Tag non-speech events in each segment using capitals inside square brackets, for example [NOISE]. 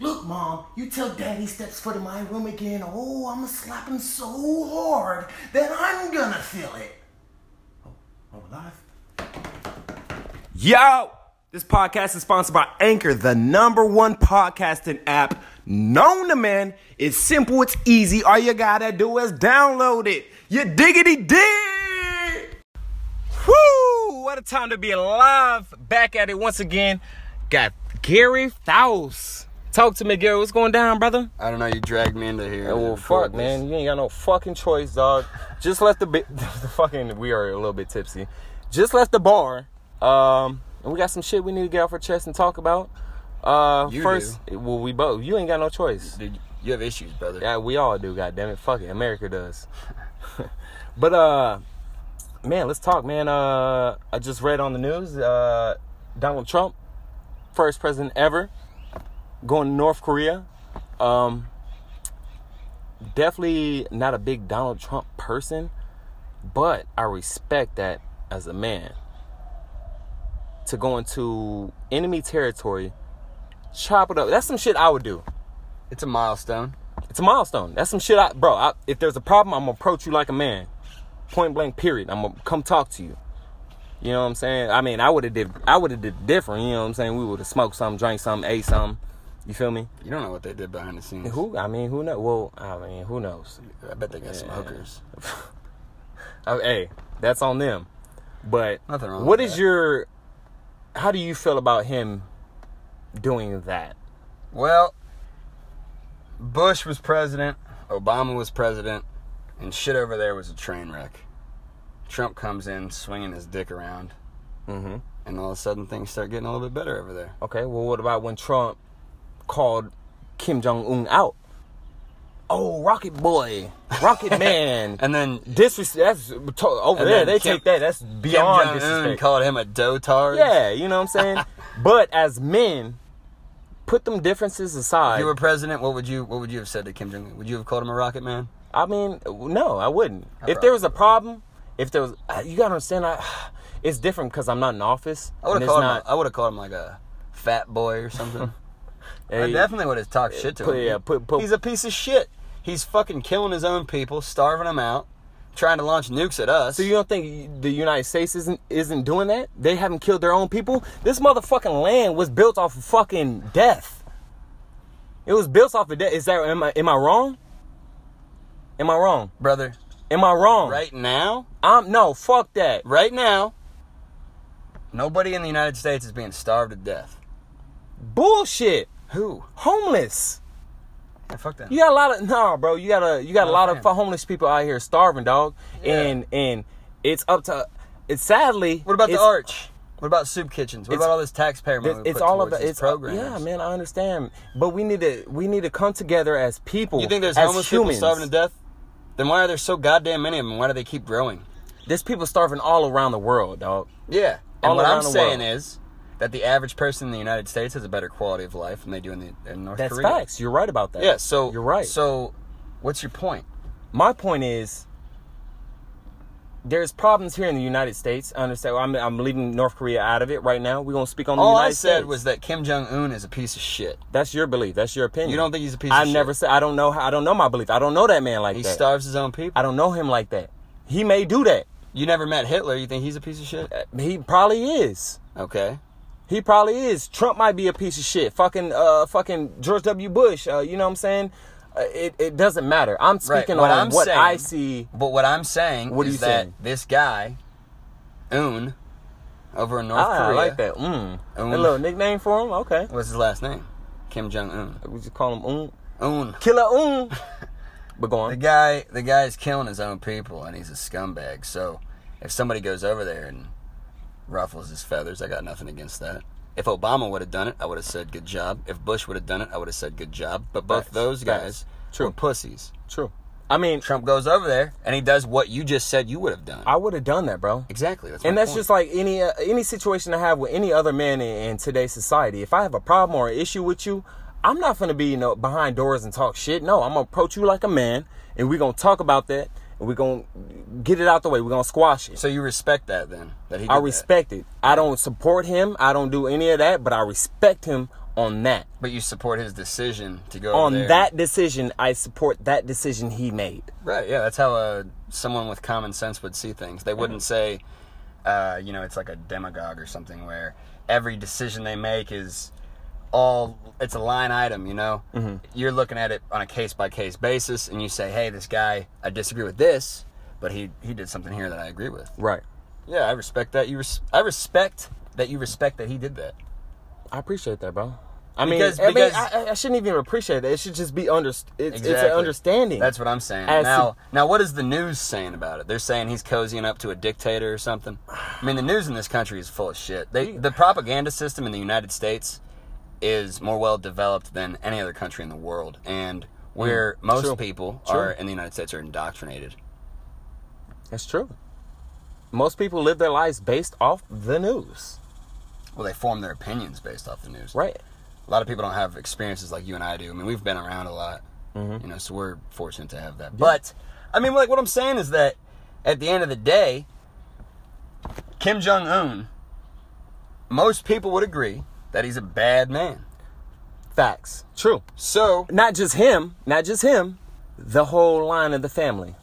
Look, mom, you tell daddy steps foot in my room again. Oh, I'm gonna slap him so hard that I'm gonna feel it. Oh, oh, live? Yo! This podcast is sponsored by Anchor, the number one podcasting app known to man. It's simple, it's easy. All you gotta do is download it. You diggity dig! Woo! What a time to be alive. Back at it once again. Got Gary Faust. Talk to me, Gary. What's going down, brother? I don't know. You dragged me into here. Oh, well, fuck, this. man. You ain't got no fucking choice, dog. Just left the, bi- [LAUGHS] the fucking. We are a little bit tipsy. Just left the bar. Um, and we got some shit we need to get off our chest and talk about. Uh, You first, well, we both. You ain't got no choice. Dude, you have issues, brother. Yeah, we all do. God damn it, fuck it. America does. [LAUGHS] but uh, man, let's talk, man. Uh, I just read on the news. Uh, Donald Trump, first president ever, going to North Korea. Um, definitely not a big Donald Trump person, but I respect that as a man. To go into enemy territory, chop it up. That's some shit I would do. It's a milestone. It's a milestone. That's some shit I, bro. I, if there's a problem, I'm gonna approach you like a man, point blank. Period. I'm gonna come talk to you. You know what I'm saying? I mean, I would have did, I would have did different. You know what I'm saying? We would have smoked some, drank some, ate some. You feel me? You don't know what they did behind the scenes. Who? I mean, who knows? Well, I mean, who knows? I bet they got some hookers. [LAUGHS] Uh, hey, that's on them. But Nothing wrong what is that. your? How do you feel about him doing that? Well, Bush was president, Obama was president, and shit over there was a train wreck. Trump comes in swinging his dick around, Mm-hmm. and all of a sudden things start getting a little bit better over there. Okay, well, what about when Trump called Kim Jong Un out? Oh, Rocket Boy, Rocket [LAUGHS] Man, And then disrespect. That's over there. They Kim- take that. That's beyond disrespect. called him a dotard. yeah, you know what I'm saying. [LAUGHS] but as men, put them differences aside. If you were president, what would you what would you have said to Kim Jong Un? Would you have called him a rocket man? I mean, no, I wouldn't. if there was a problem, if there was, uh, you gotta understand. I, [SIGHS] it's different because I'm not in office. I would have called not. him. I would have called him like a fat boy or something. [LAUGHS] I definitely would have talked shit to put- him. yeah, put- put- He's a piece of shit. He's fucking killing his own people, starving them out, trying to launch nukes at us. So you don't think the United States isn't isn't doing that? They haven't killed their own people. This motherfucking land was built off of fucking death. It was built off of death. Is that am I am I wrong? Am I wrong? brother, Am I wrong? right now, I'm no fuck that. right now, nobody in the United States is being starved to death. Bullshit. Who? Homeless. Yeah, fuck that. You got a lot of no, bro. You got a you got a a lot of homeless people out here starving, dog. Yeah. And and it's up to it's sadly. What about the arch? What about soup kitchens? What about all this taxpayer money? It's, it's all of towards the these it's uh, programs? Yeah, man, I understand, but we need to we need to come together as people. You think there's homeless humans. people starving to death? Then why are there so goddamn many of them? Why do they keep growing? There's people starving all around the world, dog. Yeah. And All what I'm saying world. is that the average person in the United States has a better quality of life than they do in, the, in North That's Korea. facts. You're right about that. Yeah, so you're right. So what's your point? My point is, there's problems here in the United States. I understand. I'm, I'm leaving North Korea out of it right now. We're gonna speak on the United States. All United I said States. was that Kim Jong Un is a piece of shit. that's your belief. That's your opinion. You don't think he's a piece I of shit? I never said. I don't know. how I don't know my belief. I don't know that man like He that. He starves his own people. I don't know him like that. He may do that. You never met Hitler. You think he's a piece of shit? He probably is. Okay. He probably is. Trump might be a piece of shit. Fucking, uh, fucking George W. Bush. Uh, you know what I'm saying? Uh, it, it doesn't matter. I'm Right. speaking What on I'm what saying- I see. But what I'm saying What is you that saying? this guy, Un, over in North Ah, I like that. Mm. Um, a little nickname for him. Okay. What's his last name? Kim Jong Un. We just call him Um. Un. Killer Um. [LAUGHS] but go The guy, the guy's killing his own people, and he's a scumbag. So, if somebody goes over there and ruffles his feathers, I got nothing against that. If Obama would have done it, I would have said good job. If Bush would have done it, I would have said good job. But both Facts. those guys True. were pussies. True. I mean, Trump goes over there and he does what you just said you would have done. I would have done that, bro. exactly. That's And that's point. just like any uh, any situation I have with any other man in, in today's society. If I have a problem or an issue with you, I'm not gonna be you know behind doors and talk shit. No, I'm gonna approach you like a man, and we're gonna talk about that, we're gonna get it out the way. We're gonna squash it. So you respect that then? That he. I that. respect it. I don't support him. I don't do any of that, but I respect him on that. But you support his decision to go On there. that decision, I support that decision he made. Right. Yeah, that's how uh, someone with common sense would see things. They wouldn't say, uh, you know, it's like a demagogue or something where every decision they make is all it's a line item. You know, mm-hmm. you're looking at it on a case by case basis, and you say, hey, this guy, I disagree with this, but he he did something here that I agree with. Right. Yeah, I respect that. You res- I respect that you respect that he did that. I appreciate that, bro. I mean, Because- I, mean I, I shouldn't even appreciate it. It should just be under. It's, it's an Exactly. understanding. That's what I'm saying. As now, now, what is the news saying about it? They're saying he's cozying up to a dictator or something. I mean, the news in this country is full of shit. They, the propaganda system in the United States is more well developed than any other country in the world, and where most Mm. True. people True. are in the United States are indoctrinated. That's true. Most people live their lives based off the news, Well, they form their opinions based off the news. right? A lot of people don't have experiences like you and I do. I mean, we've been around a lot, Mm-hmm. you know, so we're fortunate to have that. But I mean, like what I'm saying is that at the end of the day, Kim Jong Un, most people would agree that he's a bad man. Facts. True. So, Not just him. Not just him. The whole line of the family.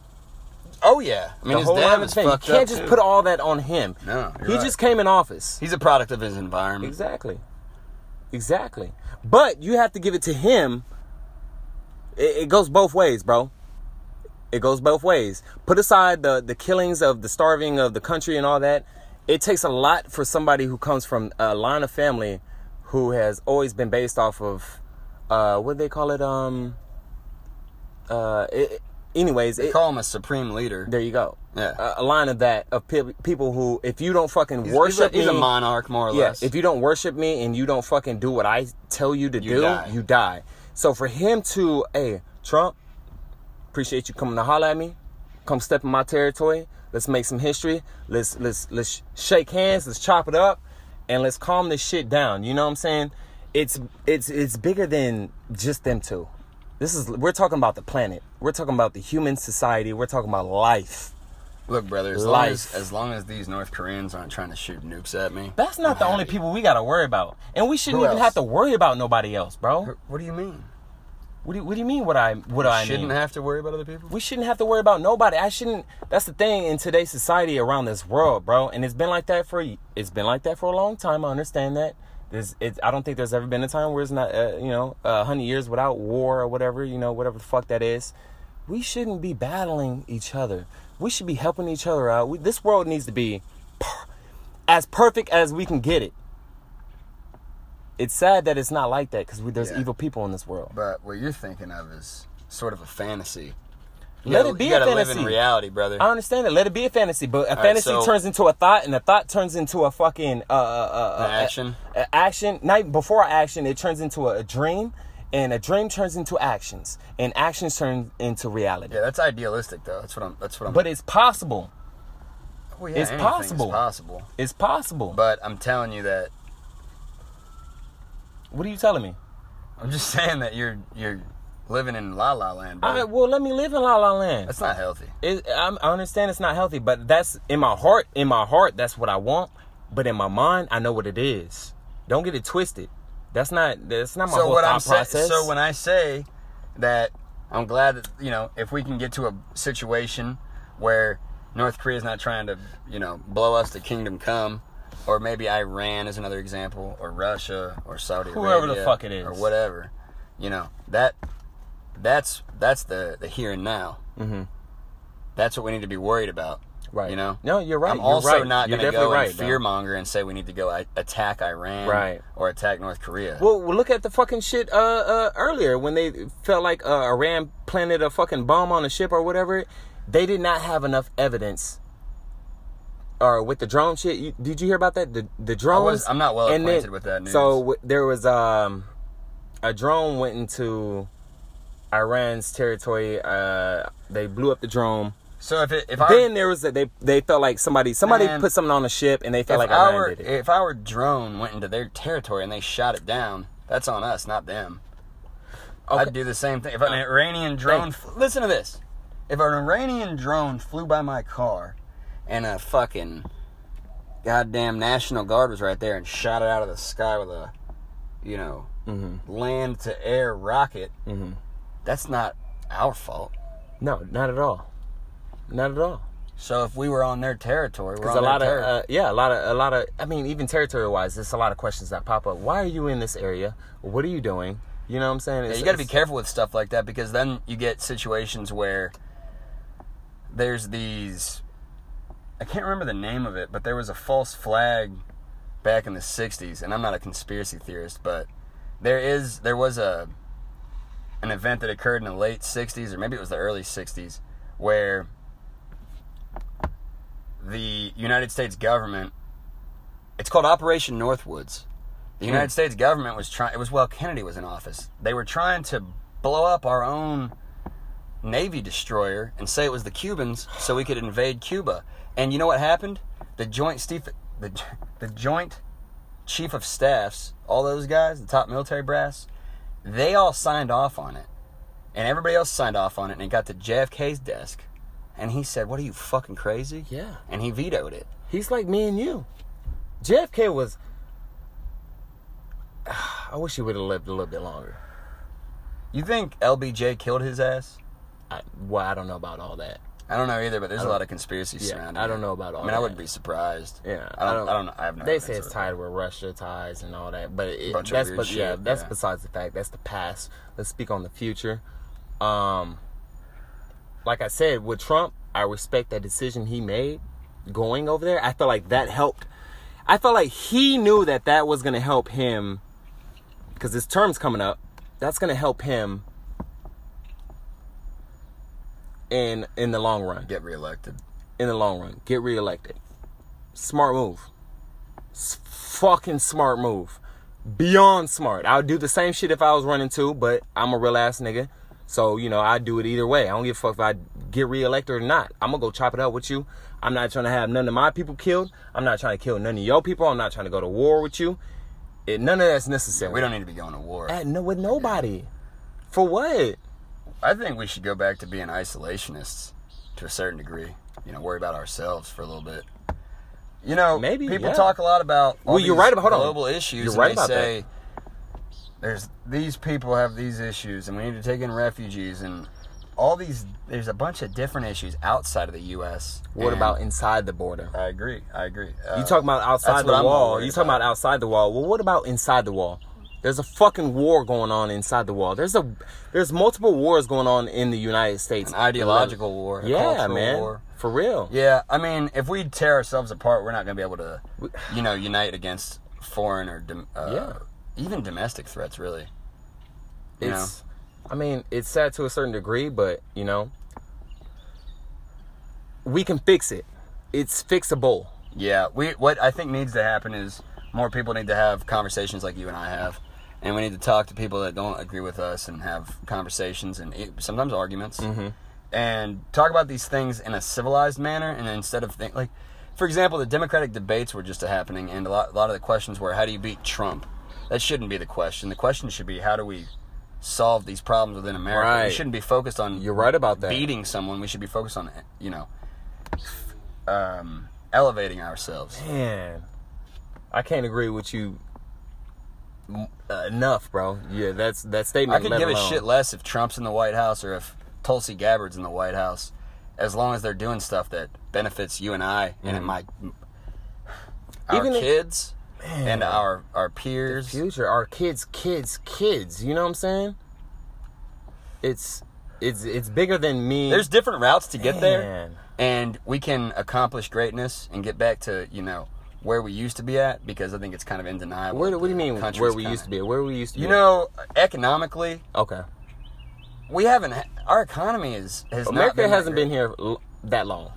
oh yeah, I mean, the his whole line dad of was the family. You can't just too. put all that on him. No, he right. just came in office. He's a product of his environment. Exactly. Exactly. But you have to give it to him. It, it goes both ways, bro. It goes both ways. Put aside the the killings of the starving of the country and all that. It takes a lot for somebody who comes from a line of family who has always been based off of uh what do they call it um uh it, anyways They it, call him a supreme leader. there you go Yeah. a, a line of that of pe- people who if you don't fucking He's, he's worship a, he's a monarch, more or yeah, less. if you don't worship me and you don't fucking do what I tell you to You do, die. you die. So for him to, hey, Trump, appreciate you coming to holler at me. Come step in my territory. Let's make some history. Let's let's let's shake hands. Let's chop it up, and let's calm this shit down. You know what I'm saying? It's it's it's bigger than just them two. This is we're talking about the planet. We're talking about the human society. We're talking about life. Look, brother, as long as, Life. as long as these North Koreans aren't trying to shoot nukes at me, That's not the only people we gotta worry about, and we shouldn't Who even else? have to worry about nobody else, bro. What do you mean? What do you, what do you mean? What I what I Shouldn't mean? have to worry about other people. we shouldn't have to worry about nobody. I shouldn't. That's the thing in today's society around this world, bro. And it's been like that for it's been like that for a long time. I understand that. There's, it, I don't think there's ever been a time where it's not, uh, you know, a hundred years without war or whatever, you know, whatever the fuck that is. We shouldn't be battling each other. We should be helping each other out. We, this world needs to be per- as perfect as we can get it. It's sad that it's not like that because there's Yeah. evil people in this world. But what you're thinking of is sort of a fantasy. You Let gotta- it be you a gotta live fantasy. in reality, brother. I understand it. Let it be a fantasy, but a right, fantasy so- turns into a thought, and a thought turns into a fucking uh, uh, uh, uh, action? A, a action. Night before action, it turns into a, a dream, and a dream turns into actions, and actions turn into reality. yeah, that's idealistic, though. That's what I'm. That's what I'm. But it's possible. well, yeah, it's possible. possible. It's possible. But I'm telling you that. What are you telling me? I'm just [LAUGHS] saying that you're you're living in la la land, brother. right, well, let me live in La La Land. That's not healthy. It, I'm, I understand it's not healthy, but that's in my heart. In my heart, that's what I want. But in my mind, I know what it is. Don't get it twisted. That's not. That's not my so whole what thought I'm process. So when I say that, I'm glad that you know if we can get to a situation where North Korea is not trying to you know blow us to kingdom come, or maybe Iran is another example, or Russia, or Saudi Arabia. Whoever the fuck it is. or whatever, you know that that's that's the the here and now. Mm-hmm. That's what we need to be worried about. Right. You know. No, you're right. I'm You're also right. not going to go right, and fear monger and say we need to go I- attack Iran Right. or attack North Korea. Well, well, look at the fucking shit uh, uh, earlier when they felt like uh, Iran planted a fucking bomb on a ship or whatever. They did not have enough evidence. Or with the drone shit, you, did you hear about that? The the drones. was- I'm not well acquainted with that news. So w- there was um, a drone went into Iran's territory. Uh, they blew up the drone. So if it, if I then there was a, they they felt like somebody somebody Man, put something on the ship and they felt like Iran our did it. if our drone went into their territory and they shot it down, that's on us, not them. Okay. I'd do the same thing. If an Iranian drone, listen to this. If an Iranian drone flew by my car, and a fucking goddamn National Guard was right there and shot it out of the sky with a, you know, land to air rocket, that's not our fault. No, not at all. Not at all. So if we were on their territory, Because a lot of uh, yeah, a lot of a lot of I mean, even territory wise, there's a lot of questions that pop up. Why are you in this area? What are you doing? You know what I'm saying? Yeah, you got to be careful with stuff like that because then you get situations where there's these. I can't remember the name of it, but there was a false flag back in the '60s, and I'm not a conspiracy theorist, but there is there was a an event that occurred in the late '60s, or maybe it was the early '60s, where the United States government. It's called Operation Northwoods. The hmm. United States government was trying. It was while Kennedy was in office. They were trying to blow up our own Navy destroyer and say it was the Cubans, so we could invade Cuba. And you know what happened? The joint Steve, the the joint chief of staffs, all those guys, the top military brass, they all signed off on it, and everybody else signed off on it, and it got to JFK's desk, and he said, "What are you fucking crazy?" Yeah. and he vetoed it. He's like me and you. JFK was. [SIGHS] I wish he would have lived a little bit longer. You think LBJ killed his ass? I, well, I don't know about all that. I don't know either, but there's a lot of conspiracies Yeah, surrounding. I don't it. know about all that. I mean, I wouldn't be surprised. Yeah, I don't. I don't. know. I have no. They say it's tied with Russia ties and all that, but it, Bunch that's but yeah, that's yeah. besides the fact. That's the past. Let's speak on the future. Um, like I said, with Trump, I respect that decision he made going over there. I feel like that helped. I felt like he knew that that was going to help him because his term's coming up. That's going to help him in in the long run Get reelected. in the long run. Get reelected. Smart move. S- fucking smart move. Beyond smart. I would do the same shit if I was running too, but I'm a real ass nigga. So, you know, I'd do it either way. I don't give a fuck if I get reelected or not. I'm gonna go chop it up with you. I'm not trying to have none of my people killed. I'm not trying to kill none of your people. I'm not trying to go to war with you. It, none of that's necessary. We don't need to be going to war. At, no, with nobody. For what? I think we should go back to being isolationists to a certain degree. You know, worry about ourselves for a little bit. You know, Maybe, people yeah. talk a lot about all Well, you're right about- hold on. global issues. You're right about that. say there's these people have these issues, and we need to take in refugees and all these. There's a bunch of different issues outside of the U.S. What about inside the border? I agree. I agree. Uh, You talking about outside the wall. You talking about outside the wall. Well, what about inside the wall? There's a fucking war going on inside the wall. There's a there's multiple wars going on in the United States. an ideological war, Yeah, man. war. For real. Yeah, I mean, if we tear ourselves apart, we're not going to be able to, [SIGHS] you know, unite against foreign or uh, Yeah. even domestic threats. Really, you know. I mean, it's sad to a certain degree, but you know, we can fix it. It's fixable. Yeah, we what I think needs to happen is more people need to have conversations like you and I have, and we need to talk to people that don't agree with us and have conversations and sometimes arguments, and talk about these things in a civilized manner. And instead of think like, for example, the Democratic debates were just happening, and a lot, a lot of the questions were, "How do you beat Trump?" That shouldn't be the question. The question should be, "How do we?" solve these problems within America. We shouldn't be focused on You're right about that. beating someone. We should be focused on you know um, elevating ourselves. Man, I can't agree with you enough, bro. Yeah, that's that statement. I could give a shit less if Trump's in the White House or if Tulsi Gabbard's in the White House, as long as they're doing stuff that benefits you and I and it might our Mm-hmm. Even if- kids and our our peers. future, our kids, kids, kids. You know what I'm saying? It's it's it's bigger than me. There's different routes to get there, and we can accomplish greatness and get back to you know where we used to be at because I think it's kind of undeniable. Where, that what do you mean? Where we kinda- used to be? Where we used to be? You know, economically, Okay. we haven't. Our economy is has not America been hasn't been here l- that long.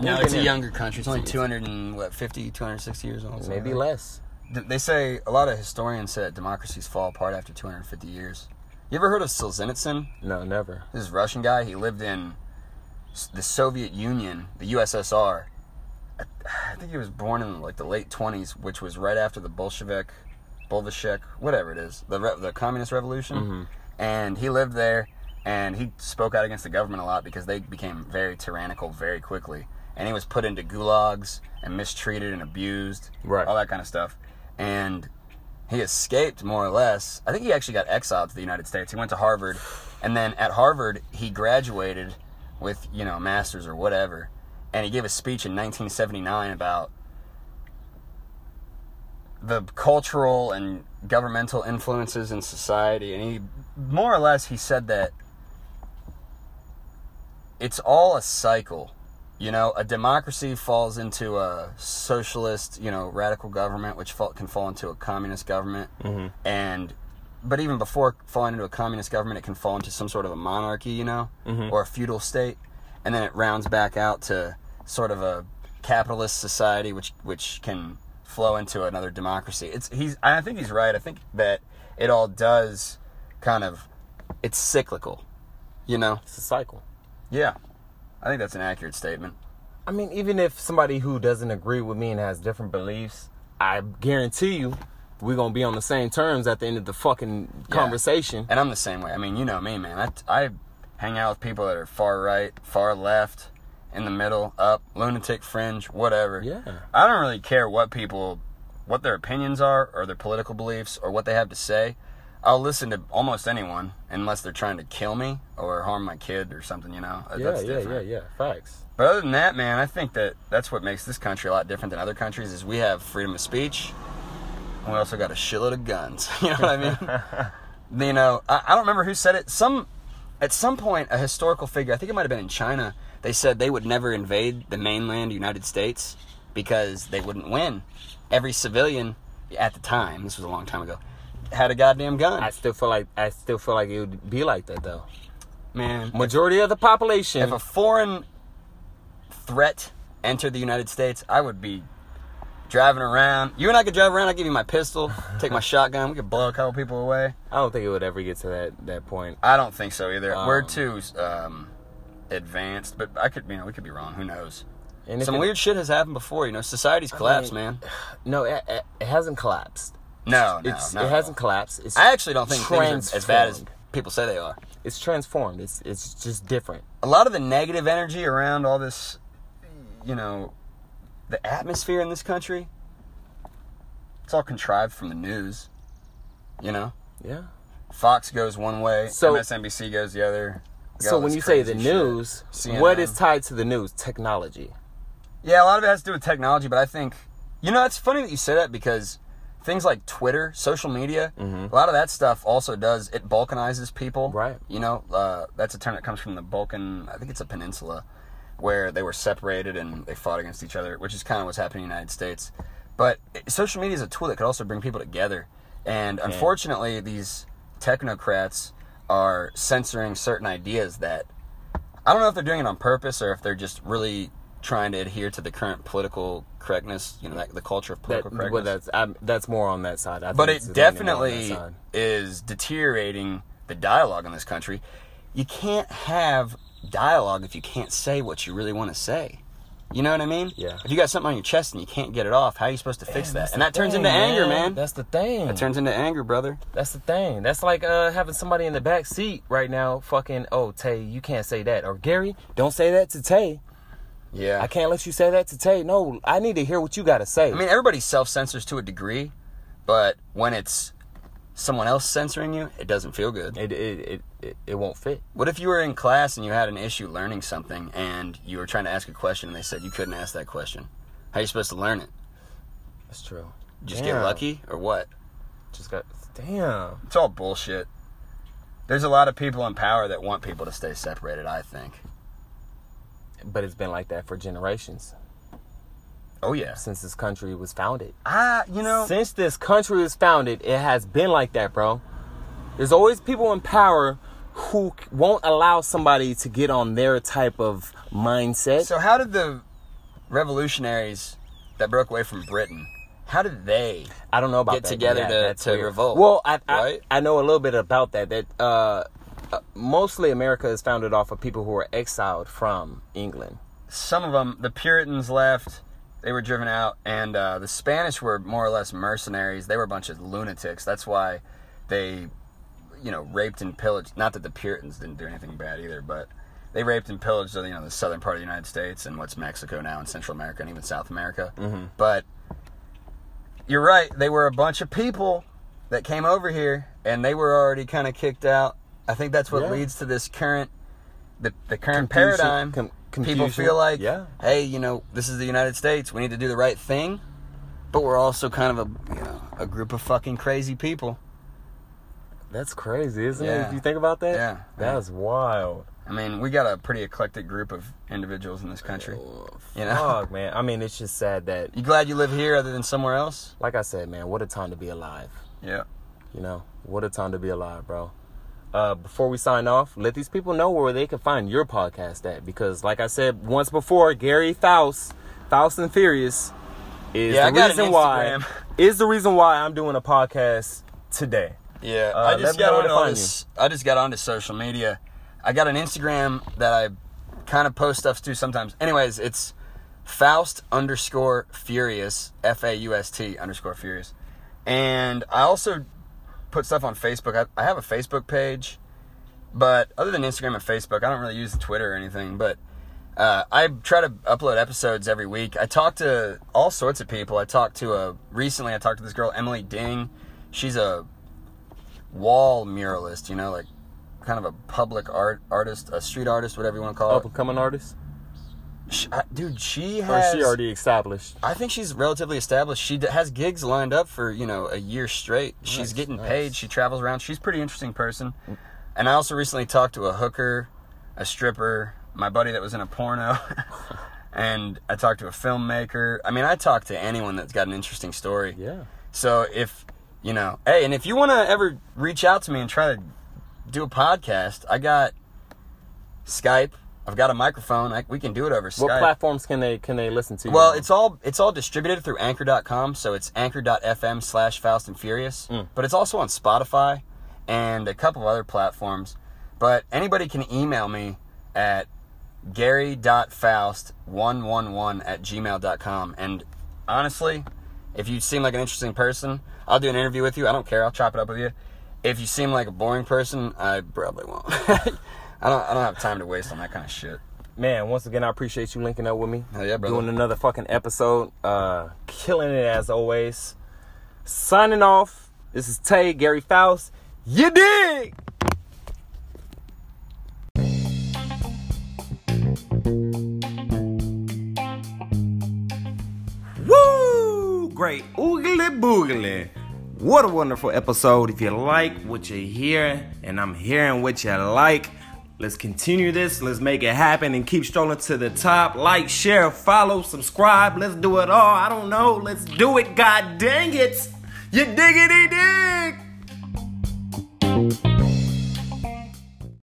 No, it's a here- younger country. It's only 200 and what 50, 260 years old. Maybe like less. They say a lot of historians say that democracies fall apart after 250 years. You ever heard of Solzhenitsyn? No, never. This Russian guy. He lived in the Soviet Union, the USSR. I, think he was born in like the late 20s, which was right after the Bolshevik, Bolshevik, whatever it is, the re- the communist revolution. Mm-hmm. And he lived there, and he spoke out against the government a lot because they became very tyrannical very quickly. And he was put into gulags and mistreated and abused, Right. all that kind of stuff. And he escaped more or less. I think he actually got exiled to the United States. He went to Harvard, and then at Harvard he graduated with you know master's or whatever, and he gave a speech in 1979 about the cultural and governmental influences in society, and he more or less he said that it's all a cycle. You know, a democracy falls into a socialist, you know, radical government, which can fall into a communist government, mm-hmm. and but even before falling into a communist government, it can fall into some sort of a monarchy, you know, mm-hmm. or a feudal state, and then it rounds back out to sort of a capitalist society, which which can flow into another democracy. It's he's I think he's right. I think that it all does kind of it's cyclical, you know. It's a cycle. Yeah, I think that's an accurate statement. I mean, even if somebody who doesn't agree with me and has different beliefs, I guarantee you we're gonna be on the same terms at the end of the fucking conversation. And I'm the same way. I mean, you know me, man. I, I hang out with people that are far right, far left, in the middle, up, lunatic fringe, whatever. Yeah. I don't really care what people, what their opinions are, or their political beliefs, or what they have to say. I'll listen to almost anyone unless they're trying to kill me or harm my kid or something, you know. Yeah, That's yeah, different. yeah, yeah. Facts. But other than that, man, I think that that's what makes this country a lot different than other countries is we have freedom of speech, and we also got a shitload of guns. [LAUGHS] You know what I mean? [LAUGHS] you know, I, I don't remember who said it. Some at some point, a historical figure, I think it might have been in China, they said they would never invade the mainland United States because they wouldn't win. Every civilian at the time, this was a long time ago, had a goddamn gun. I still feel like I still feel like it would be like that though. Man, Majority of the population. if a foreign threat entered the United States, I would be driving around. You and I could drive around. I give you my pistol, take my [LAUGHS] shotgun. We could blow a couple people away. I don't think it would ever get to that that point. I don't think so either. We're Um, too um, advanced, but I could, you know, we could be wrong. Who knows? Some it- weird shit has happened before. You know, society's collapsed, mean, man. [SIGHS] No, it, it, hasn't collapsed. No, no, It's no. it hasn't collapsed. It's I actually don't think things as bad as people say they are. it's transformed. It's it's just different. a lot of the negative energy around all this, you know, the atmosphere in this country, it's all contrived from the news. You know, Yeah. Fox goes one way, So- MSNBC goes the other. So when you say the shit. news, CNN. what is tied to the news? Technology. Yeah, a lot of it has to do with technology, but I think, you know, it's funny that you say that because things like Twitter, social media, a lot of that stuff also does, it balkanizes people. Right. You know, uh, that's a term that comes from the Balkan, I think it's a peninsula, where they were separated and they fought against each other, which is kind of what's happening in the United States. But eh, social media is a tool that could also bring people together. And unfortunately, these technocrats are censoring certain ideas that I don't know if they're doing it on purpose or if they're just really trying to adhere to the current political correctness, you know, that, the culture of That, political well, correctness. that's I'm, that's more on that side. I but think it it's leaning more on that definitely is deteriorating the dialogue in this country. You can't have dialogue if you can't say what you really want to say. You know what I mean? Yeah. If you got something on your chest and you can't get it off, how are you supposed to fix Man, that? And that turns thing, into anger, man. That's the thing. That turns into anger, brother. That's the thing. That's like uh, having somebody in the back seat right now, fucking. Oh, Tay, you can't say that. Or Gary, don't say that to Tay. Yeah. I can't let you say that to Tay. No, I need to hear what you got to say. I mean, everybody self censors to a degree, but when it's someone else censoring you, it doesn't feel good. it, it, it, it, it won't fit. What if you were in class and you had an issue learning something and you were trying to ask a question and they said you couldn't ask that question? How are you supposed to learn it? That's true. Just get lucky or what? Just got. Damn. It's all bullshit. There's a lot of people in power that want people to stay separated, I think. But it's been like that for generations Oh, yeah. since this country was founded. Ah, you know, Since this country was founded, it has been like that, bro. There's always people in power who won't allow somebody to get on their type of mindset. so how did the revolutionaries that broke away from Britain, how did they I don't know about get that. together Yeah, to- to revolt, Well, I, I right? I know a little bit about that. That uh, uh, mostly America is founded off of people who were exiled from England. some of them, the Puritans left. They were driven out, and uh, the Spanish were more or less mercenaries. They were a bunch of lunatics. That's why they, you know, raped and pillaged. Not that the Puritans didn't do anything bad either, but they raped and pillaged, you know, the southern part of the United States and what's Mexico now and Central America and even South America. But you're right. They were a bunch of people that came over here and they were already kind of kicked out. I think that's what Yeah. leads to this current the, the current Confusion- paradigm. com- People feel like, Yeah. hey, you know, this is the United States. We need to do the right thing, but we're also kind of a you know a group of fucking crazy people. That's crazy, isn't it? If you think about that, Yeah. that's wild. I mean, we got a pretty eclectic group of individuals in this country. Oh, you know, Fuck, man. I mean, it's just sad that, you glad you live here other than somewhere else? like I said, man, what a time to be alive. Yeah. You know, what a time to be alive, bro. Uh, before we sign off, let these people know where they can find your podcast at. Because, like I said once before, Gary Faust, Faust and Furious, is Yeah, the reason why [LAUGHS] is the reason why I'm doing a podcast today. Yeah, Uh, I just got on to onto find this. I just got onto social media. I got an Instagram that I kind of post stuff to sometimes. Anyways, it's Faust underscore Furious F A U S T underscore Furious, and I also put stuff on Facebook. I, I have a Facebook page, but other than Instagram and Facebook, I don't really use Twitter or anything. But uh, I try to upload episodes every week. I talk to all sorts of people. I talked to a recently. I talked to this girl Emily Ding. She's a wall muralist, you know, like kind of a public art artist, a street artist, whatever you want to call Up it. and coming artist, She, I, uh, dude, she or has. is she already established? I think she's relatively established. She d- has gigs lined up for you know a year straight. She's Nice, getting nice. paid. She travels around. She's a pretty interesting person. And I also recently talked to a hooker, a stripper, my buddy that was in a porno, [LAUGHS] and I talked to a filmmaker. I mean, I talk to anyone that's got an interesting story. Yeah. So if you know, hey, and if you want to ever reach out to me and try to do a podcast, I got Skype. I've got a microphone. I, we can do it over What platforms can they can they listen to? Well, it's all it's all distributed through Anchor.com, so it's Anchor.fm slash Faust and Furious. Mm. But it's also on Spotify and a couple of other platforms. But anybody can email me at gary.faust111 at gmail.com. And honestly, if you seem like an interesting person, I'll do an interview with you. I don't care. I'll chop it up with you. If you seem like a boring person, I probably won't. [LAUGHS] I don't. I don't have time to waste on that kind of shit. man. Once again, I appreciate you linking up with me. Hell yeah, brother. Doing another fucking episode. Uh, killing it as always. Signing off. This is Tay Gary Faust. You dig? Woo! Great oogly boogly. What a wonderful episode. If you like what you hear, and I'm hearing what you like, let's continue this. Let's make it happen and keep strolling to the top. Like, share, follow, subscribe. Let's do it all. I don't know. Let's do it. God dang it. You dig diggity dig.